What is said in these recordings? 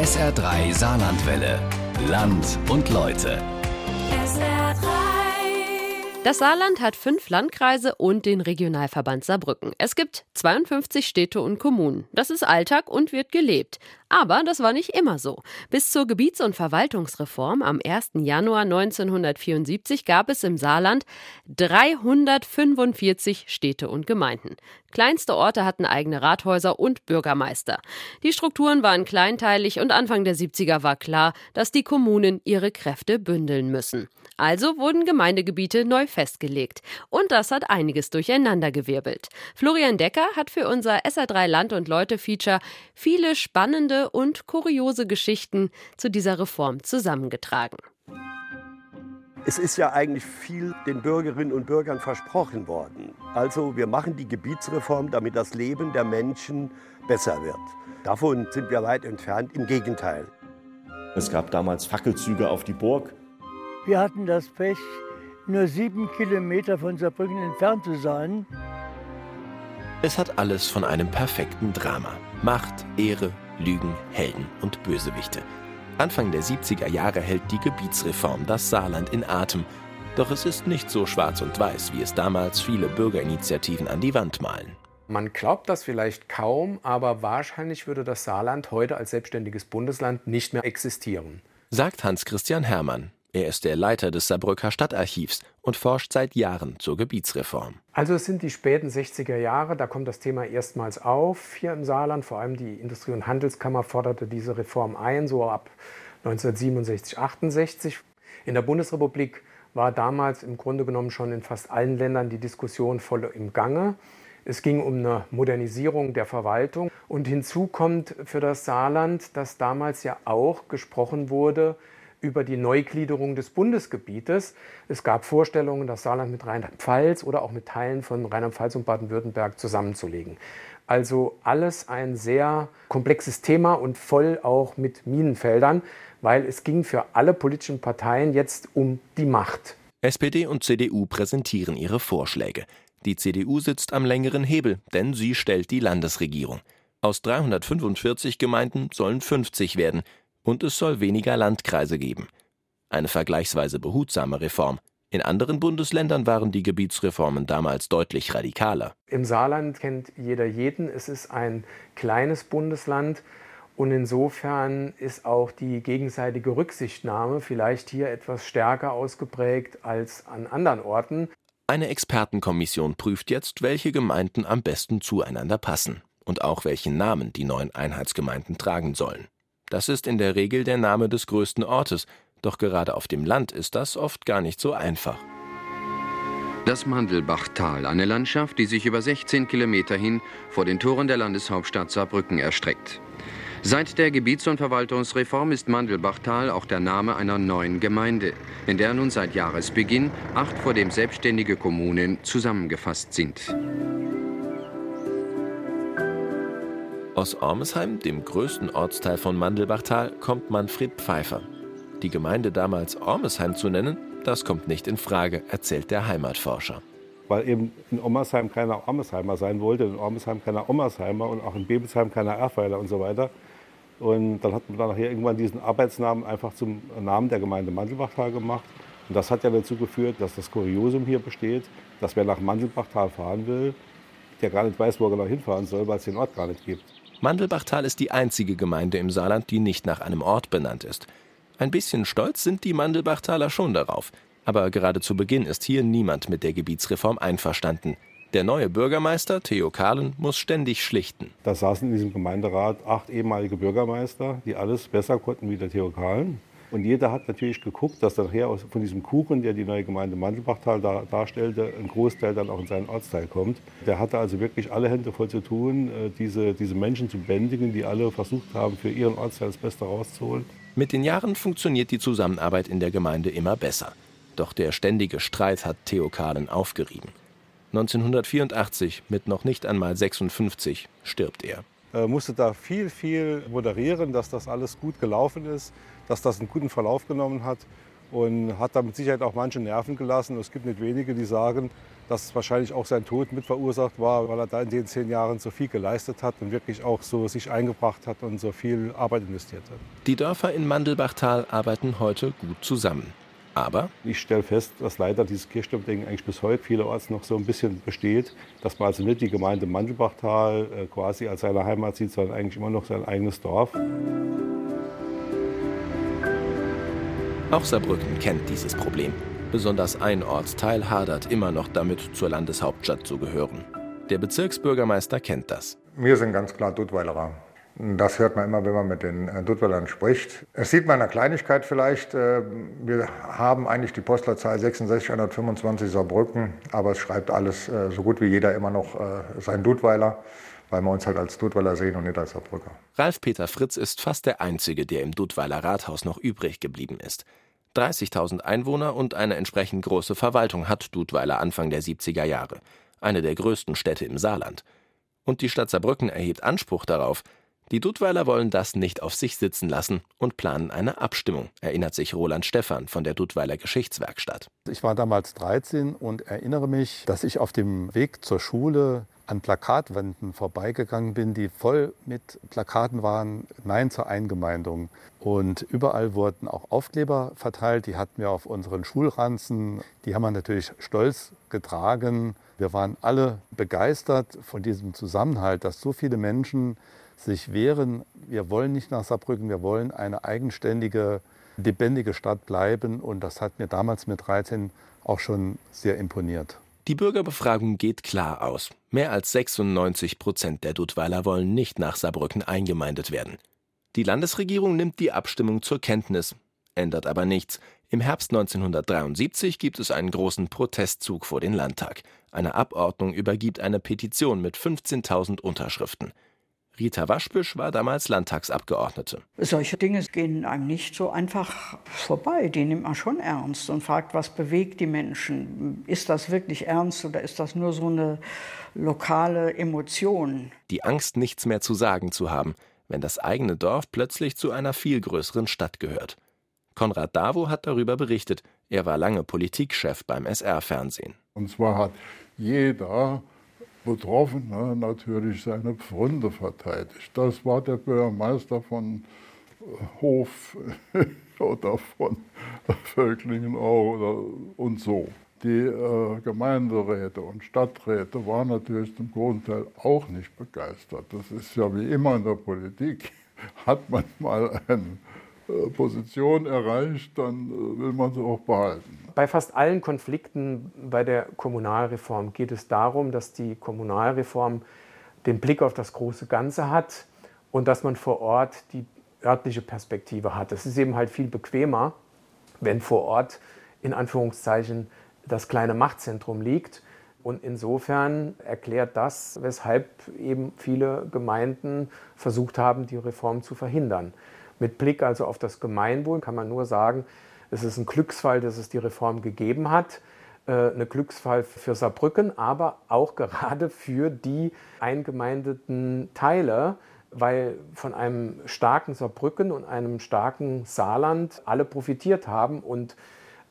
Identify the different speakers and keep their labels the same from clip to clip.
Speaker 1: SR3 Saarlandwelle. Land und Leute.
Speaker 2: Das Saarland hat fünf Landkreise und den Regionalverband Saarbrücken. Es gibt 52 Städte und Kommunen. Das ist Alltag und wird gelebt. Aber das war nicht immer so. Bis zur Gebiets- und Verwaltungsreform am 1. Januar 1974 gab es im Saarland 345 Städte und Gemeinden. Kleinste Orte hatten eigene Rathäuser und Bürgermeister. Die Strukturen waren kleinteilig und Anfang der 70er war klar, dass die Kommunen ihre Kräfte bündeln müssen. Also wurden Gemeindegebiete neu festgelegt. Und das hat einiges durcheinandergewirbelt. Florian Decker hat für unser SA3 Land und Leute Feature viele spannende und kuriose Geschichten zu dieser Reform zusammengetragen.
Speaker 3: Es ist ja eigentlich viel den Bürgerinnen und Bürgern versprochen worden. Also wir machen die Gebietsreform, damit das Leben der Menschen besser wird. Davon sind wir weit entfernt, im Gegenteil.
Speaker 4: Es gab damals Fackelzüge auf die Burg.
Speaker 5: Wir hatten das Pech, nur sieben Kilometer von Saarbrücken entfernt zu sein.
Speaker 6: Es hat alles von einem perfekten Drama. Macht, Ehre, Lügen, Helden und Bösewichte. Anfang der 70er Jahre hält die Gebietsreform das Saarland in Atem. Doch es ist nicht so schwarz und weiß, wie es damals viele Bürgerinitiativen an die Wand malen.
Speaker 7: Man glaubt das vielleicht kaum, aber wahrscheinlich würde das Saarland heute als selbstständiges Bundesland nicht mehr existieren.
Speaker 6: Sagt Hans-Christian Hermann, er ist der Leiter des Saarbrücker Stadtarchivs und forscht seit Jahren zur Gebietsreform.
Speaker 7: Also es sind die späten 60er Jahre, da kommt das Thema erstmals auf hier im Saarland. Vor allem die Industrie- und Handelskammer forderte diese Reform ein, so ab 1967, 68. In der Bundesrepublik war damals im Grunde genommen schon in fast allen Ländern die Diskussion voll im Gange. Es ging um eine Modernisierung der Verwaltung. Und hinzu kommt für das Saarland, dass damals ja auch gesprochen wurde über die Neugliederung des Bundesgebietes. Es gab Vorstellungen, das Saarland mit Rheinland-Pfalz oder auch mit Teilen von Rheinland-Pfalz und Baden-Württemberg zusammenzulegen. Also alles ein sehr komplexes Thema und voll auch mit Minenfeldern, weil es ging für alle politischen Parteien jetzt um die Macht.
Speaker 6: SPD und CDU präsentieren ihre Vorschläge. Die CDU sitzt am längeren Hebel, denn sie stellt die Landesregierung. Aus 345 Gemeinden sollen 50 werden, und es soll weniger Landkreise geben. Eine vergleichsweise behutsame Reform. In anderen Bundesländern waren die Gebietsreformen damals deutlich radikaler.
Speaker 7: Im Saarland kennt jeder jeden. Es ist ein kleines Bundesland. Und insofern ist auch die gegenseitige Rücksichtnahme vielleicht hier etwas stärker ausgeprägt als an anderen Orten.
Speaker 6: Eine Expertenkommission prüft jetzt, welche Gemeinden am besten zueinander passen und auch welchen Namen die neuen Einheitsgemeinden tragen sollen. Das ist in der Regel der Name des größten Ortes, doch gerade auf dem Land ist das oft gar nicht so einfach.
Speaker 8: Das Mandelbachtal, eine Landschaft, die sich über 16 Kilometer hin vor den Toren der Landeshauptstadt Saarbrücken erstreckt. Seit der Gebiets- und Verwaltungsreform ist Mandelbachtal auch der Name einer neuen Gemeinde, in der nun seit Jahresbeginn acht vor dem selbstständige Kommunen zusammengefasst sind.
Speaker 6: Aus Ormesheim, dem größten Ortsteil von Mandelbachtal, kommt Manfred Pfeiffer. Die Gemeinde damals Ormesheim zu nennen, das kommt nicht in Frage, erzählt der Heimatforscher.
Speaker 9: Weil eben in Ommersheim keiner Ormesheimer sein wollte, in Ormesheim keiner Ommersheimer und auch in Bebelsheim keiner Erfweiler und so weiter. Und dann hat man dann nachher irgendwann diesen Arbeitsnamen einfach zum Namen der Gemeinde Mandelbachtal gemacht. Und das hat ja dazu geführt, dass das Kuriosum hier besteht, dass wer nach Mandelbachtal fahren will, der gar nicht weiß, wo er genau hinfahren soll, weil es den Ort gar nicht gibt.
Speaker 6: Mandelbachtal ist die einzige Gemeinde im Saarland, die nicht nach einem Ort benannt ist. Ein bisschen stolz sind die Mandelbachtaler schon darauf. Aber gerade zu Beginn ist hier niemand mit der Gebietsreform einverstanden. Der neue Bürgermeister, Theo Kahlen, muss ständig schlichten.
Speaker 9: Da saßen in diesem Gemeinderat acht ehemalige Bürgermeister, die alles besser konnten wie der Theo Kahlen. Und jeder hat natürlich geguckt, dass nachher von diesem Kuchen, der die neue Gemeinde Mandelbachtal da, darstellte, ein Großteil dann auch in seinen Ortsteil kommt. Der hatte also wirklich alle Hände voll zu tun, äh, diese, diese Menschen zu bändigen, die alle versucht haben, für ihren Ortsteil das Beste rauszuholen.
Speaker 6: Mit den Jahren funktioniert die Zusammenarbeit in der Gemeinde immer besser. Doch der ständige Streit hat Theo Kahlen aufgerieben. 1984, mit noch nicht einmal 56, stirbt er.
Speaker 9: Er musste da viel, viel moderieren, dass das alles gut gelaufen ist, dass das einen guten Verlauf genommen hat. und hat da mit Sicherheit auch manche Nerven gelassen. Es gibt nicht wenige, die sagen, dass wahrscheinlich auch sein Tod mit verursacht war, weil er da in den zehn Jahren so viel geleistet hat und wirklich auch so sich eingebracht hat und so viel Arbeit investiert hat.
Speaker 6: Die Dörfer in Mandelbachtal arbeiten heute gut zusammen. Aber
Speaker 9: ich stelle fest, dass leider dieses Kirchturmding eigentlich bis heute vielerorts noch so ein bisschen besteht, dass man also nicht die Gemeinde Mandelbachtal äh, quasi als seine Heimat sieht, sondern eigentlich immer noch sein eigenes Dorf.
Speaker 6: Auch Saarbrücken kennt dieses Problem. Besonders ein Ortsteil hadert immer noch damit, zur Landeshauptstadt zu gehören. Der Bezirksbürgermeister kennt das.
Speaker 10: Wir sind ganz klar Duttweilerer. Das hört man immer, wenn man mit den äh, Duttweilern spricht. Es sieht man in einer Kleinigkeit vielleicht. Äh, wir haben eigentlich die Postleitzahl 66125 Saarbrücken, aber es schreibt alles äh, so gut wie jeder immer noch sein Duttweiler, weil wir uns halt als Duttweiler sehen und nicht als Saarbrücker.
Speaker 6: Ralf-Peter Fritz ist fast der Einzige, der im Duttweiler Rathaus noch übrig geblieben ist. 30.000 Einwohner und eine entsprechend große Verwaltung hat Dudweiler Anfang der 70er Jahre, eine der größten Städte im Saarland. Und die Stadt Saarbrücken erhebt Anspruch darauf. Die Dudweiler wollen das nicht auf sich sitzen lassen und planen eine Abstimmung, erinnert sich Roland Stephan von der Dudweiler Geschichtswerkstatt.
Speaker 11: Ich war damals 13 und erinnere mich, dass ich auf dem Weg zur Schule an Plakatwänden vorbeigegangen bin, die voll mit Plakaten waren, Nein zur Eingemeindung. Und überall wurden auch Aufkleber verteilt, die hatten wir auf unseren Schulranzen, die haben wir natürlich stolz getragen. Wir waren alle begeistert von diesem Zusammenhalt, dass so viele Menschen sich wehren, wir wollen nicht nach Saarbrücken, wir wollen eine eigenständige, lebendige Stadt bleiben. Und das hat mir damals mit 13 auch schon sehr imponiert.
Speaker 6: Die Bürgerbefragung geht klar aus. Mehr als 96 Prozent der Dudweiler wollen nicht nach Saarbrücken eingemeindet werden. Die Landesregierung nimmt die Abstimmung zur Kenntnis, ändert aber nichts. Im Herbst 1973 gibt es einen großen Protestzug vor den Landtag. Eine Abordnung übergibt eine Petition mit 15.000 Unterschriften. Rita Waschbüsch war damals Landtagsabgeordnete.
Speaker 12: Solche Dinge gehen einem nicht so einfach vorbei. Die nimmt man schon ernst und fragt, was bewegt die Menschen? Ist das wirklich ernst oder ist das nur so eine lokale Emotion?
Speaker 6: Die Angst, nichts mehr zu sagen zu haben, wenn das eigene Dorf plötzlich zu einer viel größeren Stadt gehört. Konrad Davo hat darüber berichtet. Er war lange Politikchef beim SR-Fernsehen.
Speaker 13: Und zwar hat jeder Betroffene natürlich seine Pfründe verteidigt. Das war der Bürgermeister von äh, Hof oder von Völklingen auch und so. Die äh, Gemeinderäte und Stadträte waren natürlich zum großen Teil auch nicht begeistert. Das ist ja wie immer in der Politik. Hat man mal eine äh, Position erreicht, dann äh, will man sie auch behalten.
Speaker 7: Bei fast allen Konflikten bei der Kommunalreform geht es darum, dass die Kommunalreform den Blick auf das große Ganze hat und dass man vor Ort die örtliche Perspektive hat. Es ist eben halt viel bequemer, wenn vor Ort in Anführungszeichen das kleine Machtzentrum liegt. Und insofern erklärt das, weshalb eben viele Gemeinden versucht haben, die Reform zu verhindern. Mit Blick also auf das Gemeinwohl kann man nur sagen, es ist ein Glücksfall, dass es die Reform gegeben hat. Äh, eine Glücksfall für Saarbrücken, aber auch gerade für die eingemeindeten Teile, weil von einem starken Saarbrücken und einem starken Saarland alle profitiert haben. Und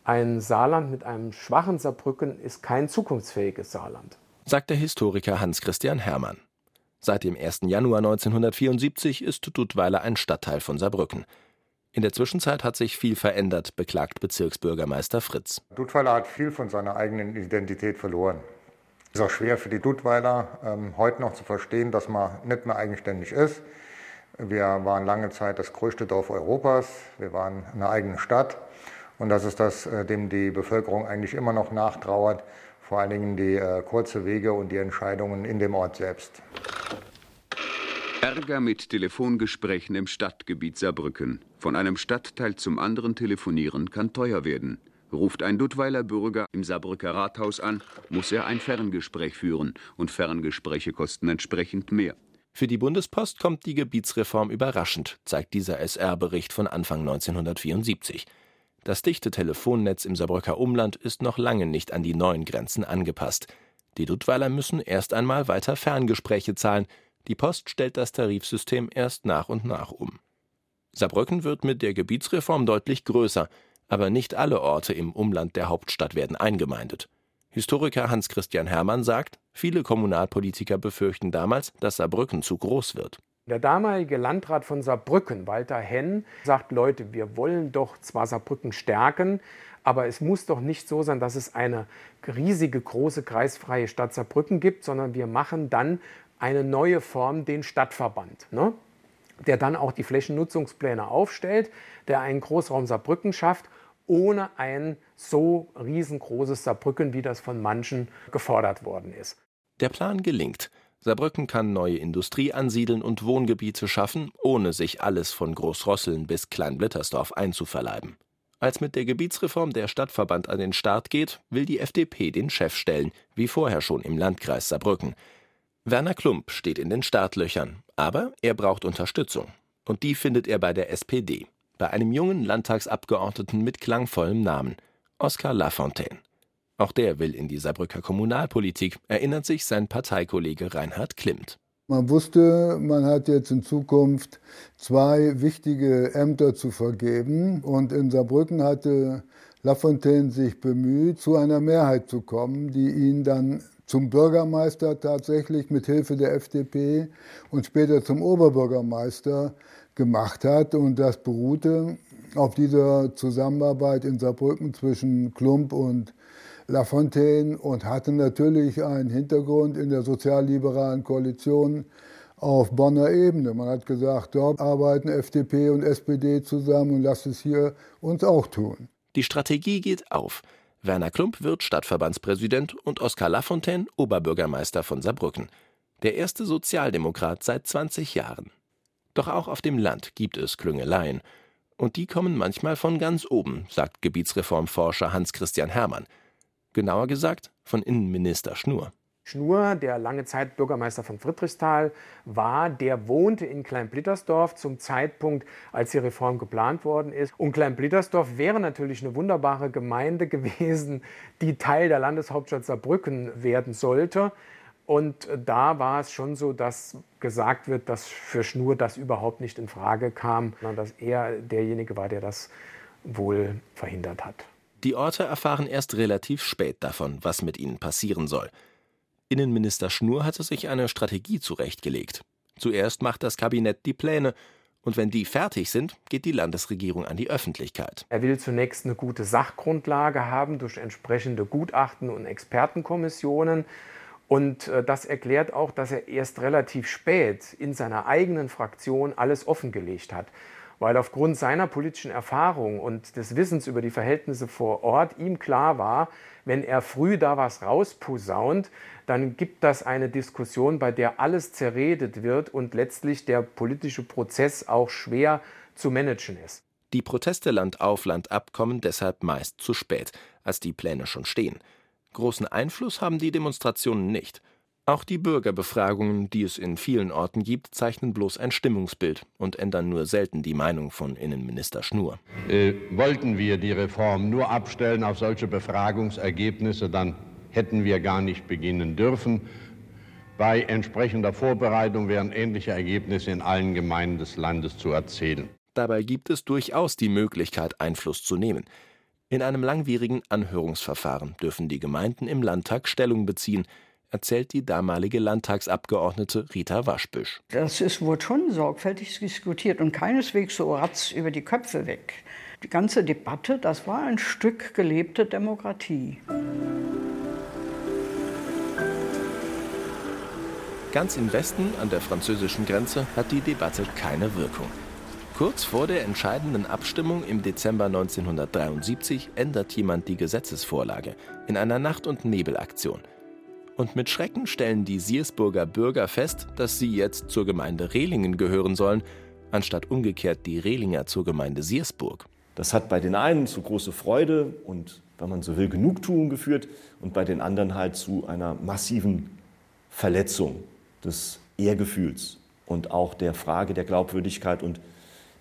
Speaker 7: ein Saarland mit einem schwachen Saarbrücken ist kein zukunftsfähiges Saarland.
Speaker 6: Sagt der Historiker Hans-Christian Hermann. Seit dem 1. Januar 1974 ist Dudweiler ein Stadtteil von Saarbrücken. In der Zwischenzeit hat sich viel verändert, beklagt Bezirksbürgermeister Fritz.
Speaker 10: Dudweiler hat viel von seiner eigenen Identität verloren. Es ist auch schwer für die Dudweiler, ähm, heute noch zu verstehen, dass man nicht mehr eigenständig ist. Wir waren lange Zeit das größte Dorf Europas. Wir waren eine eigene Stadt. Und das ist das, äh, dem die Bevölkerung eigentlich immer noch nachtrauert. Vor allen Dingen die äh, kurze Wege und die Entscheidungen in dem Ort selbst.
Speaker 14: Ärger mit Telefongesprächen im Stadtgebiet Saarbrücken. Von einem Stadtteil zum anderen telefonieren kann teuer werden. Ruft ein Duttweiler Bürger im Saarbrücker Rathaus an, muss er ein Ferngespräch führen. Und Ferngespräche kosten entsprechend mehr.
Speaker 6: Für die Bundespost kommt die Gebietsreform überraschend, zeigt dieser SR-Bericht von Anfang 1974. Das dichte Telefonnetz im Saarbrücker Umland ist noch lange nicht an die neuen Grenzen angepasst. Die Duttweiler müssen erst einmal weiter Ferngespräche zahlen, die Post stellt das Tarifsystem erst nach und nach um. Saarbrücken wird mit der Gebietsreform deutlich größer. Aber nicht alle Orte im Umland der Hauptstadt werden eingemeindet. Historiker Hans-Christian Hermann sagt, viele Kommunalpolitiker befürchten damals, dass Saarbrücken zu groß wird.
Speaker 7: Der damalige Landrat von Saarbrücken, Walter Henn, sagt, Leute, wir wollen doch zwar Saarbrücken stärken, aber es muss doch nicht so sein, dass es eine riesige, große, kreisfreie Stadt Saarbrücken gibt, sondern wir machen dann eine neue Form, den Stadtverband, ne? der dann auch die Flächennutzungspläne aufstellt, der einen Großraum Saarbrücken schafft, ohne ein so riesengroßes Saarbrücken, wie das von manchen gefordert worden ist.
Speaker 6: Der Plan gelingt. Saarbrücken kann neue Industrie ansiedeln und Wohngebiete schaffen, ohne sich alles von Großrosseln bis Kleinblittersdorf einzuverleiben. Als mit der Gebietsreform der Stadtverband an den Start geht, will die FDP den Chef stellen, wie vorher schon im Landkreis Saarbrücken. Werner Klump steht in den Startlöchern, aber er braucht Unterstützung. Und die findet er bei der SPD, bei einem jungen Landtagsabgeordneten mit klangvollem Namen, Oskar Lafontaine. Auch der will in die Saarbrücker Kommunalpolitik, erinnert sich sein Parteikollege Reinhard Klimt.
Speaker 15: Man wusste, man hat jetzt in Zukunft zwei wichtige Ämter zu vergeben. Und in Saarbrücken hatte Lafontaine sich bemüht, zu einer Mehrheit zu kommen, die ihn dann zum Bürgermeister tatsächlich mit Hilfe der FDP und später zum Oberbürgermeister gemacht hat. Und das beruhte auf dieser Zusammenarbeit in Saarbrücken zwischen Klump und Lafontaine und hatte natürlich einen Hintergrund in der sozialliberalen Koalition auf Bonner Ebene. Man hat gesagt, dort arbeiten FDP und SPD zusammen und lasst es hier uns auch tun.
Speaker 6: Die Strategie geht auf. Werner Klump wird Stadtverbandspräsident und Oskar Lafontaine Oberbürgermeister von Saarbrücken. Der erste Sozialdemokrat seit 20 Jahren. Doch auch auf dem Land gibt es Klüngeleien. Und die kommen manchmal von ganz oben, sagt Gebietsreformforscher Hans-Christian Hermann. Genauer gesagt von Innenminister Schnur.
Speaker 7: Schnur, der lange Zeit Bürgermeister von Friedrichsthal war, der wohnte in Kleinblittersdorf zum Zeitpunkt, als die Reform geplant worden ist. Und Kleinblittersdorf wäre natürlich eine wunderbare Gemeinde gewesen, die Teil der Landeshauptstadt Saarbrücken werden sollte. Und da war es schon so, dass gesagt wird, dass für Schnur das überhaupt nicht in Frage kam, sondern dass er derjenige war, der das wohl verhindert hat.
Speaker 6: Die Orte erfahren erst relativ spät davon, was mit ihnen passieren soll. Innenminister Schnur hatte sich eine Strategie zurechtgelegt. Zuerst macht das Kabinett die Pläne, und wenn die fertig sind, geht die Landesregierung an die Öffentlichkeit.
Speaker 7: Er will zunächst eine gute Sachgrundlage haben durch entsprechende Gutachten und Expertenkommissionen. Und äh, das erklärt auch, dass er erst relativ spät in seiner eigenen Fraktion alles offengelegt hat weil aufgrund seiner politischen Erfahrung und des Wissens über die Verhältnisse vor Ort ihm klar war, wenn er früh da was rausposaunt, dann gibt das eine Diskussion, bei der alles zerredet wird und letztlich der politische Prozess auch schwer zu managen ist.
Speaker 6: Die Proteste Land auf Land ab kommen deshalb meist zu spät, als die Pläne schon stehen. Großen Einfluss haben die Demonstrationen nicht. Auch die Bürgerbefragungen, die es in vielen Orten gibt, zeichnen bloß ein Stimmungsbild und ändern nur selten die Meinung von Innenminister Schnur.
Speaker 16: Äh, wollten wir die Reform nur abstellen auf solche Befragungsergebnisse, dann hätten wir gar nicht beginnen dürfen. Bei entsprechender Vorbereitung wären ähnliche Ergebnisse in allen Gemeinden des Landes zu erzählen.
Speaker 6: Dabei gibt es durchaus die Möglichkeit, Einfluss zu nehmen. In einem langwierigen Anhörungsverfahren dürfen die Gemeinden im Landtag Stellung beziehen, erzählt die damalige Landtagsabgeordnete Rita Waschbüsch.
Speaker 12: Das ist, wurde schon sorgfältig diskutiert und keineswegs so ratz über die Köpfe weg. Die ganze Debatte, das war ein Stück gelebte Demokratie.
Speaker 6: Ganz im Westen an der französischen Grenze hat die Debatte keine Wirkung. Kurz vor der entscheidenden Abstimmung im Dezember 1973 ändert jemand die Gesetzesvorlage in einer Nacht- und Nebelaktion – und mit Schrecken stellen die Siersburger Bürger fest, dass sie jetzt zur Gemeinde Rehlingen gehören sollen, anstatt umgekehrt die Rehlinger zur Gemeinde Siersburg.
Speaker 4: Das hat bei den einen zu große Freude und, wenn man so will, Genugtuung geführt und bei den anderen halt zu einer massiven Verletzung des Ehrgefühls und auch der Frage der Glaubwürdigkeit und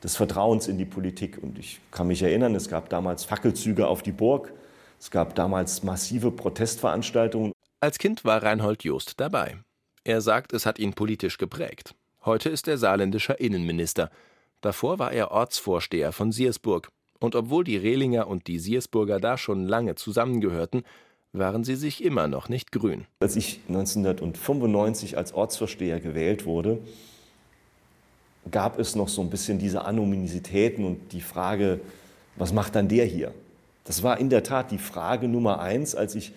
Speaker 4: des Vertrauens in die Politik. Und ich kann mich erinnern, es gab damals Fackelzüge auf die Burg, es gab damals massive Protestveranstaltungen.
Speaker 6: Als Kind war Reinhold Jost dabei. Er sagt, es hat ihn politisch geprägt. Heute ist er saarländischer Innenminister. Davor war er Ortsvorsteher von Siersburg Und obwohl die Rehlinger und die Siersburger da schon lange zusammengehörten, waren sie sich immer noch nicht grün.
Speaker 4: Als ich 1995 als Ortsvorsteher gewählt wurde, gab es noch so ein bisschen diese Anonymitäten und die Frage, was macht dann der hier? Das war in der Tat die Frage Nummer eins, als ich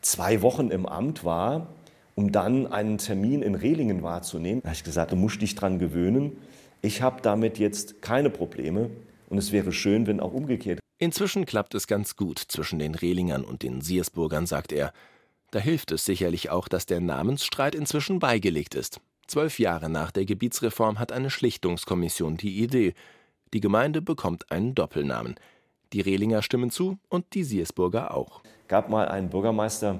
Speaker 4: zwei Wochen im Amt war, um dann einen Termin in Rehlingen wahrzunehmen. Da habe ich gesagt, du musst dich dran gewöhnen. Ich habe damit jetzt keine Probleme und es wäre schön, wenn auch umgekehrt.
Speaker 6: Inzwischen klappt es ganz gut zwischen den Rehlingern und den Siersburgern, sagt er. Da hilft es sicherlich auch, dass der Namensstreit inzwischen beigelegt ist. Zwölf Jahre nach der Gebietsreform hat eine Schlichtungskommission die Idee. Die Gemeinde bekommt einen Doppelnamen. Die Rehlinger stimmen zu und die Siersburger auch.
Speaker 4: Gab mal einen Bürgermeister,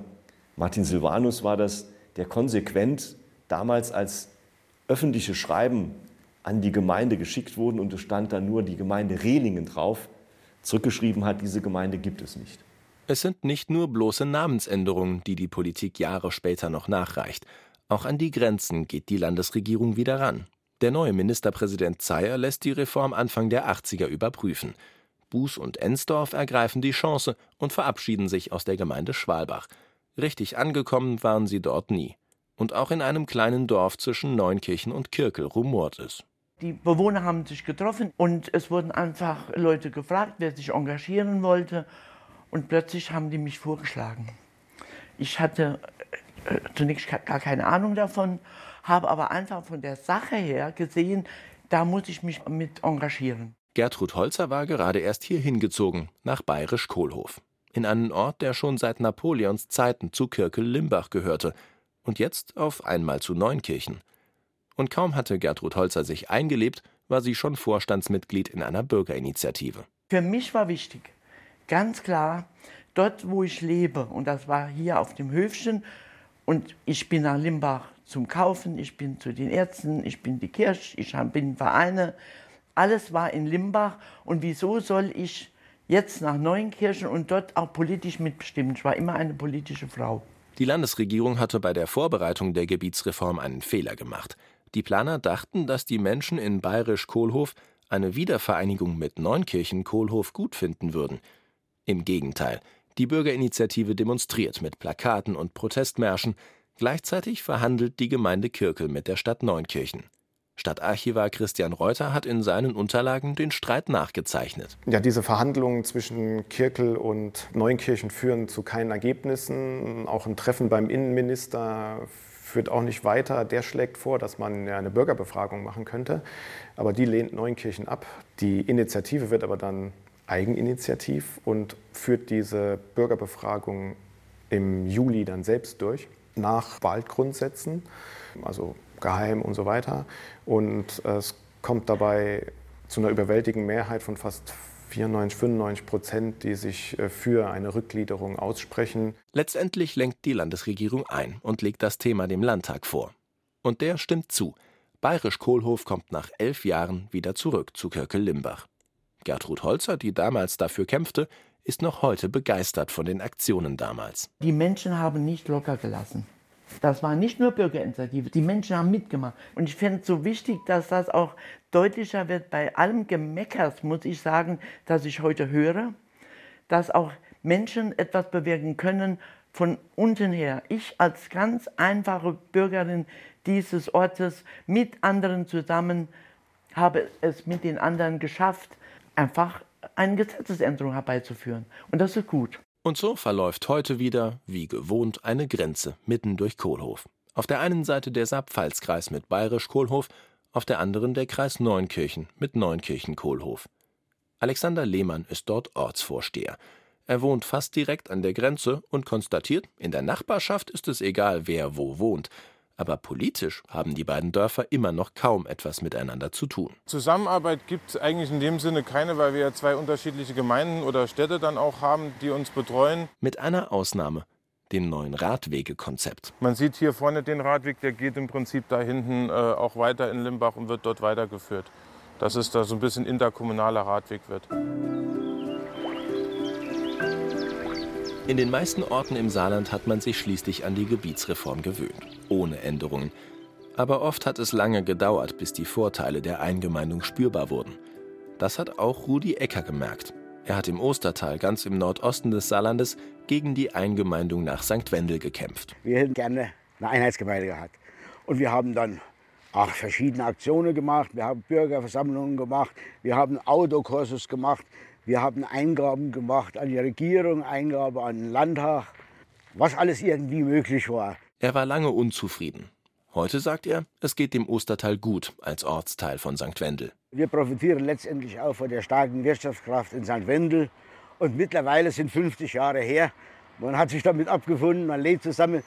Speaker 4: Martin Silvanus war das, der konsequent damals als öffentliche Schreiben an die Gemeinde geschickt wurden und es stand da nur die Gemeinde Rehlingen drauf, zurückgeschrieben hat, diese Gemeinde gibt es nicht.
Speaker 6: Es sind nicht nur bloße Namensänderungen, die die Politik Jahre später noch nachreicht. Auch an die Grenzen geht die Landesregierung wieder ran. Der neue Ministerpräsident Zeyer lässt die Reform Anfang der 80er überprüfen. Buß und Ensdorf ergreifen die Chance und verabschieden sich aus der Gemeinde Schwalbach. Richtig angekommen waren sie dort nie. Und auch in einem kleinen Dorf zwischen Neunkirchen und Kirkel rumort es.
Speaker 17: Die Bewohner haben sich getroffen und es wurden einfach Leute gefragt, wer sich engagieren wollte. Und plötzlich haben die mich vorgeschlagen. Ich hatte äh, zunächst gar keine Ahnung davon, habe aber einfach von der Sache her gesehen, da muss ich mich mit engagieren.
Speaker 6: Gertrud Holzer war gerade erst hier hingezogen, nach Bayerisch-Kohlhof. In einen Ort, der schon seit Napoleons Zeiten zu Kirkel-Limbach gehörte und jetzt auf einmal zu Neunkirchen. Und kaum hatte Gertrud Holzer sich eingelebt, war sie schon Vorstandsmitglied in einer Bürgerinitiative.
Speaker 17: Für mich war wichtig, ganz klar, dort wo ich lebe, und das war hier auf dem Höfchen, und ich bin nach Limbach zum Kaufen, ich bin zu den Ärzten, ich bin die Kirche, ich bin Vereine, alles war in Limbach. Und wieso soll ich jetzt nach Neunkirchen und dort auch politisch mitbestimmen? Ich war immer eine politische Frau.
Speaker 6: Die Landesregierung hatte bei der Vorbereitung der Gebietsreform einen Fehler gemacht. Die Planer dachten, dass die Menschen in Bayerisch-Kohlhof eine Wiedervereinigung mit Neunkirchen-Kohlhof gut finden würden. Im Gegenteil, die Bürgerinitiative demonstriert mit Plakaten und Protestmärschen. Gleichzeitig verhandelt die Gemeinde Kirkel mit der Stadt Neunkirchen. Stadtarchivar Christian Reuter hat in seinen Unterlagen den Streit nachgezeichnet.
Speaker 18: Ja, diese Verhandlungen zwischen Kirkel und Neunkirchen führen zu keinen Ergebnissen. Auch ein Treffen beim Innenminister führt auch nicht weiter. Der schlägt vor, dass man eine Bürgerbefragung machen könnte. Aber die lehnt Neunkirchen ab. Die Initiative wird aber dann eigeninitiativ und führt diese Bürgerbefragung im Juli dann selbst durch, nach Waldgrundsätzen, also geheim und so weiter. Und es kommt dabei zu einer überwältigenden Mehrheit von fast 94, 95 Prozent, die sich äh, für eine Rückgliederung aussprechen.
Speaker 6: Letztendlich lenkt die Landesregierung ein und legt das Thema dem Landtag vor. Und der stimmt zu. Bayerisch Kohlhof kommt nach elf Jahren wieder zurück zu Kirkel-Limbach. Gertrud Holzer, die damals dafür kämpfte, ist noch heute begeistert von den Aktionen damals.
Speaker 17: Die Menschen haben nicht locker gelassen. Das war nicht nur Bürgerinitiative, die Menschen haben mitgemacht. Und ich finde es so wichtig, dass das auch deutlicher wird. Bei allem Gemeckers muss ich sagen, dass ich heute höre, dass auch Menschen etwas bewirken können von unten her. Ich als ganz einfache Bürgerin dieses Ortes mit anderen zusammen habe es mit den anderen geschafft, einfach eine Gesetzesänderung herbeizuführen. Und das ist gut.
Speaker 6: Und so verläuft heute wieder, wie gewohnt, eine Grenze mitten durch Kohlhof. Auf der einen Seite der Saarpfalzkreis mit Bayerisch-Kohlhof, auf der anderen der Kreis Neunkirchen mit Neunkirchen-Kohlhof. Alexander Lehmann ist dort Ortsvorsteher. Er wohnt fast direkt an der Grenze und konstatiert, in der Nachbarschaft ist es egal, wer wo wohnt aber politisch haben die beiden Dörfer immer noch kaum etwas miteinander zu tun.
Speaker 19: Zusammenarbeit gibt es eigentlich in dem Sinne keine, weil wir ja zwei unterschiedliche Gemeinden oder Städte dann auch haben, die uns betreuen.
Speaker 6: Mit einer Ausnahme, dem neuen Radwegekonzept.
Speaker 19: Man sieht hier vorne den Radweg, der geht im Prinzip da hinten äh, auch weiter in Limbach und wird dort weitergeführt. Dass es da so ein bisschen interkommunaler Radweg wird.
Speaker 6: In den meisten Orten im Saarland hat man sich schließlich an die Gebietsreform gewöhnt, ohne Änderungen. Aber oft hat es lange gedauert, bis die Vorteile der Eingemeindung spürbar wurden. Das hat auch Rudi Ecker gemerkt. Er hat im Ostertal, ganz im Nordosten des Saarlandes, gegen die Eingemeindung nach St. Wendel gekämpft.
Speaker 20: Wir hätten gerne eine Einheitsgemeinde gehabt. Und wir haben dann auch verschiedene Aktionen gemacht. Wir haben Bürgerversammlungen gemacht. Wir haben Autokursus gemacht. Wir haben Eingaben gemacht an die Regierung, Eingaben an den Landtag, was alles irgendwie möglich war.
Speaker 6: Er war lange unzufrieden. Heute sagt er, es geht dem Ostertal gut als Ortsteil von St. Wendel.
Speaker 20: Wir profitieren letztendlich auch von der starken Wirtschaftskraft in St. Wendel. Und mittlerweile sind 50 Jahre her. Man hat sich damit abgefunden, man lebt zusammen.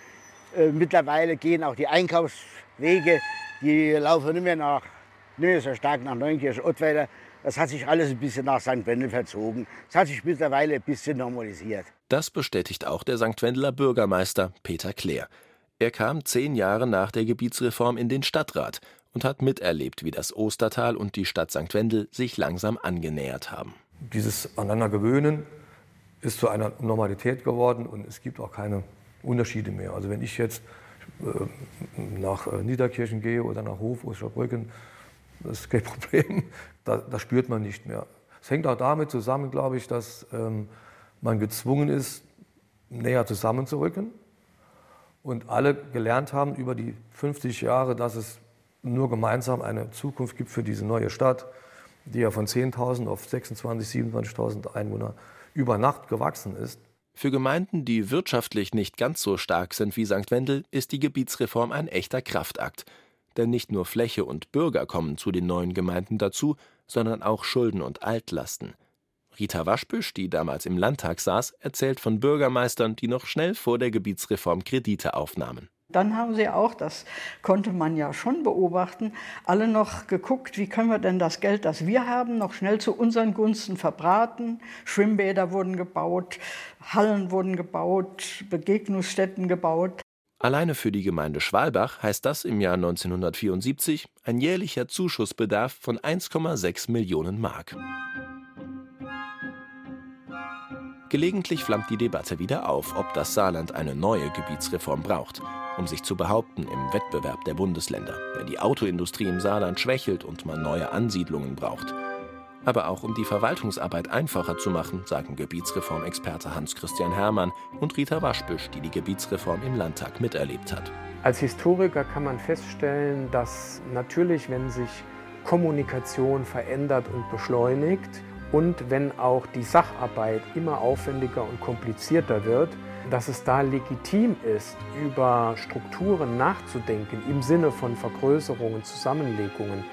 Speaker 20: Äh, mittlerweile gehen auch die Einkaufswege, die laufen nicht mehr, nach, nicht mehr so stark nach Neunkirchen, Ottweiler. Das hat sich alles ein bisschen nach St. Wendel verzogen. Es hat sich mittlerweile ein bisschen normalisiert.
Speaker 6: Das bestätigt auch der St. Wendeler Bürgermeister Peter Kleer. Er kam zehn Jahre nach der Gebietsreform in den Stadtrat und hat miterlebt, wie das Ostertal und die Stadt St. Wendel sich langsam angenähert haben.
Speaker 21: Dieses Aneinandergewöhnen ist zu einer Normalität geworden und es gibt auch keine Unterschiede mehr. Also wenn ich jetzt äh, nach äh, Niederkirchen gehe oder nach Hof oder Saarbrücken, das ist kein Problem, das spürt man nicht mehr. Es hängt auch damit zusammen, glaube ich, dass ähm, man gezwungen ist, näher zusammenzurücken und alle gelernt haben über die 50 Jahre, dass es nur gemeinsam eine Zukunft gibt für diese neue Stadt, die ja von 10.000 auf 26.000, 27.000 Einwohner über Nacht gewachsen ist.
Speaker 6: Für Gemeinden, die wirtschaftlich nicht ganz so stark sind wie St. Wendel, ist die Gebietsreform ein echter Kraftakt. Denn nicht nur Fläche und Bürger kommen zu den neuen Gemeinden dazu, sondern auch Schulden und Altlasten. Rita Waschbüsch, die damals im Landtag saß, erzählt von Bürgermeistern, die noch schnell vor der Gebietsreform Kredite aufnahmen.
Speaker 12: Dann haben sie auch, das konnte man ja schon beobachten, alle noch geguckt, wie können wir denn das Geld, das wir haben, noch schnell zu unseren Gunsten verbraten. Schwimmbäder wurden gebaut, Hallen wurden gebaut, Begegnungsstätten gebaut.
Speaker 6: Alleine für die Gemeinde Schwalbach heißt das im Jahr 1974 ein jährlicher Zuschussbedarf von 1,6 Millionen Mark. Gelegentlich flammt die Debatte wieder auf, ob das Saarland eine neue Gebietsreform braucht, um sich zu behaupten im Wettbewerb der Bundesländer, wenn die Autoindustrie im Saarland schwächelt und man neue Ansiedlungen braucht. Aber auch um die Verwaltungsarbeit einfacher zu machen, sagen Gebietsreformexperte Hans-Christian Hermann und Rita Waschbüsch, die die Gebietsreform im Landtag miterlebt hat.
Speaker 7: Als Historiker kann man feststellen, dass natürlich, wenn sich Kommunikation verändert und beschleunigt, und wenn auch die Sacharbeit immer aufwendiger und komplizierter wird, dass es da legitim ist, über Strukturen nachzudenken im Sinne von Vergrößerungen, Zusammenlegungen.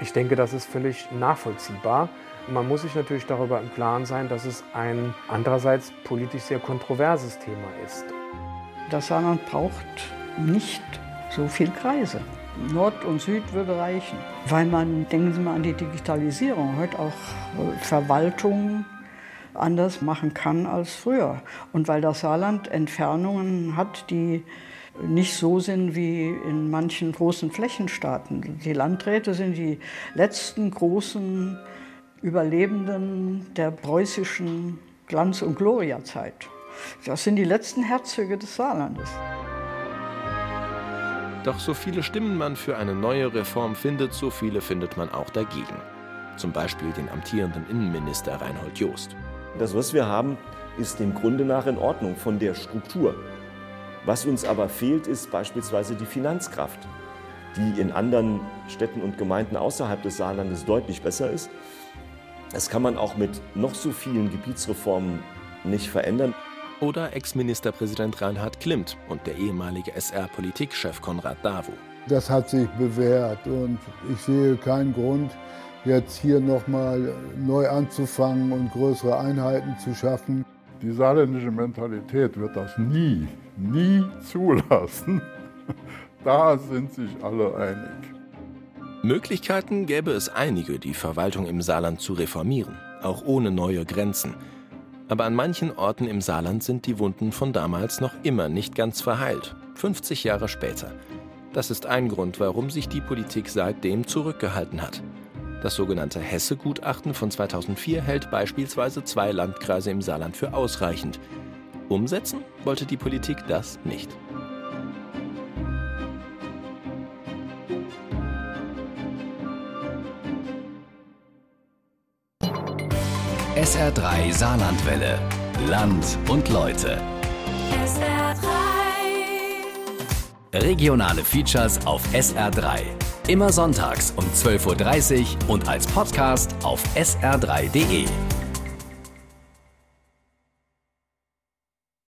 Speaker 7: Ich denke, das ist völlig nachvollziehbar. Man muss sich natürlich darüber im Klaren sein, dass es ein andererseits politisch sehr kontroverses Thema ist.
Speaker 12: Das Saarland braucht nicht so viel Kreise. Nord und Süd würde reichen. Weil man, denken Sie mal an die Digitalisierung, heute auch Verwaltung anders machen kann als früher. Und weil das Saarland Entfernungen hat, die nicht so sind wie in manchen großen Flächenstaaten. Die Landräte sind die letzten großen Überlebenden der preußischen Glanz- und Gloriazeit. Das sind die letzten Herzöge des Saarlandes.
Speaker 6: Doch so viele Stimmen man für eine neue Reform findet, so viele findet man auch dagegen. Zum Beispiel den amtierenden Innenminister Reinhold Joost.
Speaker 4: Das, was wir haben, ist dem Grunde nach in Ordnung von der Struktur. Was uns aber fehlt, ist beispielsweise die Finanzkraft, die in anderen Städten und Gemeinden außerhalb des Saarlandes deutlich besser ist. Das kann man auch mit noch so vielen Gebietsreformen nicht verändern
Speaker 6: oder Ex-Ministerpräsident Reinhard Klimt und der ehemalige SR-Politikchef Konrad Davo.
Speaker 15: Das hat sich bewährt und ich sehe keinen Grund, jetzt hier nochmal neu anzufangen und größere Einheiten zu schaffen.
Speaker 13: Die saarländische Mentalität wird das nie, nie zulassen. Da sind sich alle einig.
Speaker 6: Möglichkeiten gäbe es einige, die Verwaltung im Saarland zu reformieren, auch ohne neue Grenzen. Aber an manchen Orten im Saarland sind die Wunden von damals noch immer nicht ganz verheilt, 50 Jahre später. Das ist ein Grund, warum sich die Politik seitdem zurückgehalten hat. Das sogenannte Hesse-Gutachten von 2004 hält beispielsweise zwei Landkreise im Saarland für ausreichend. Umsetzen wollte die Politik das nicht.
Speaker 22: SR3 Saarlandwelle. Land und Leute. Regionale Features auf SR3. Immer sonntags um 12.30 Uhr und als Podcast auf sr3.de.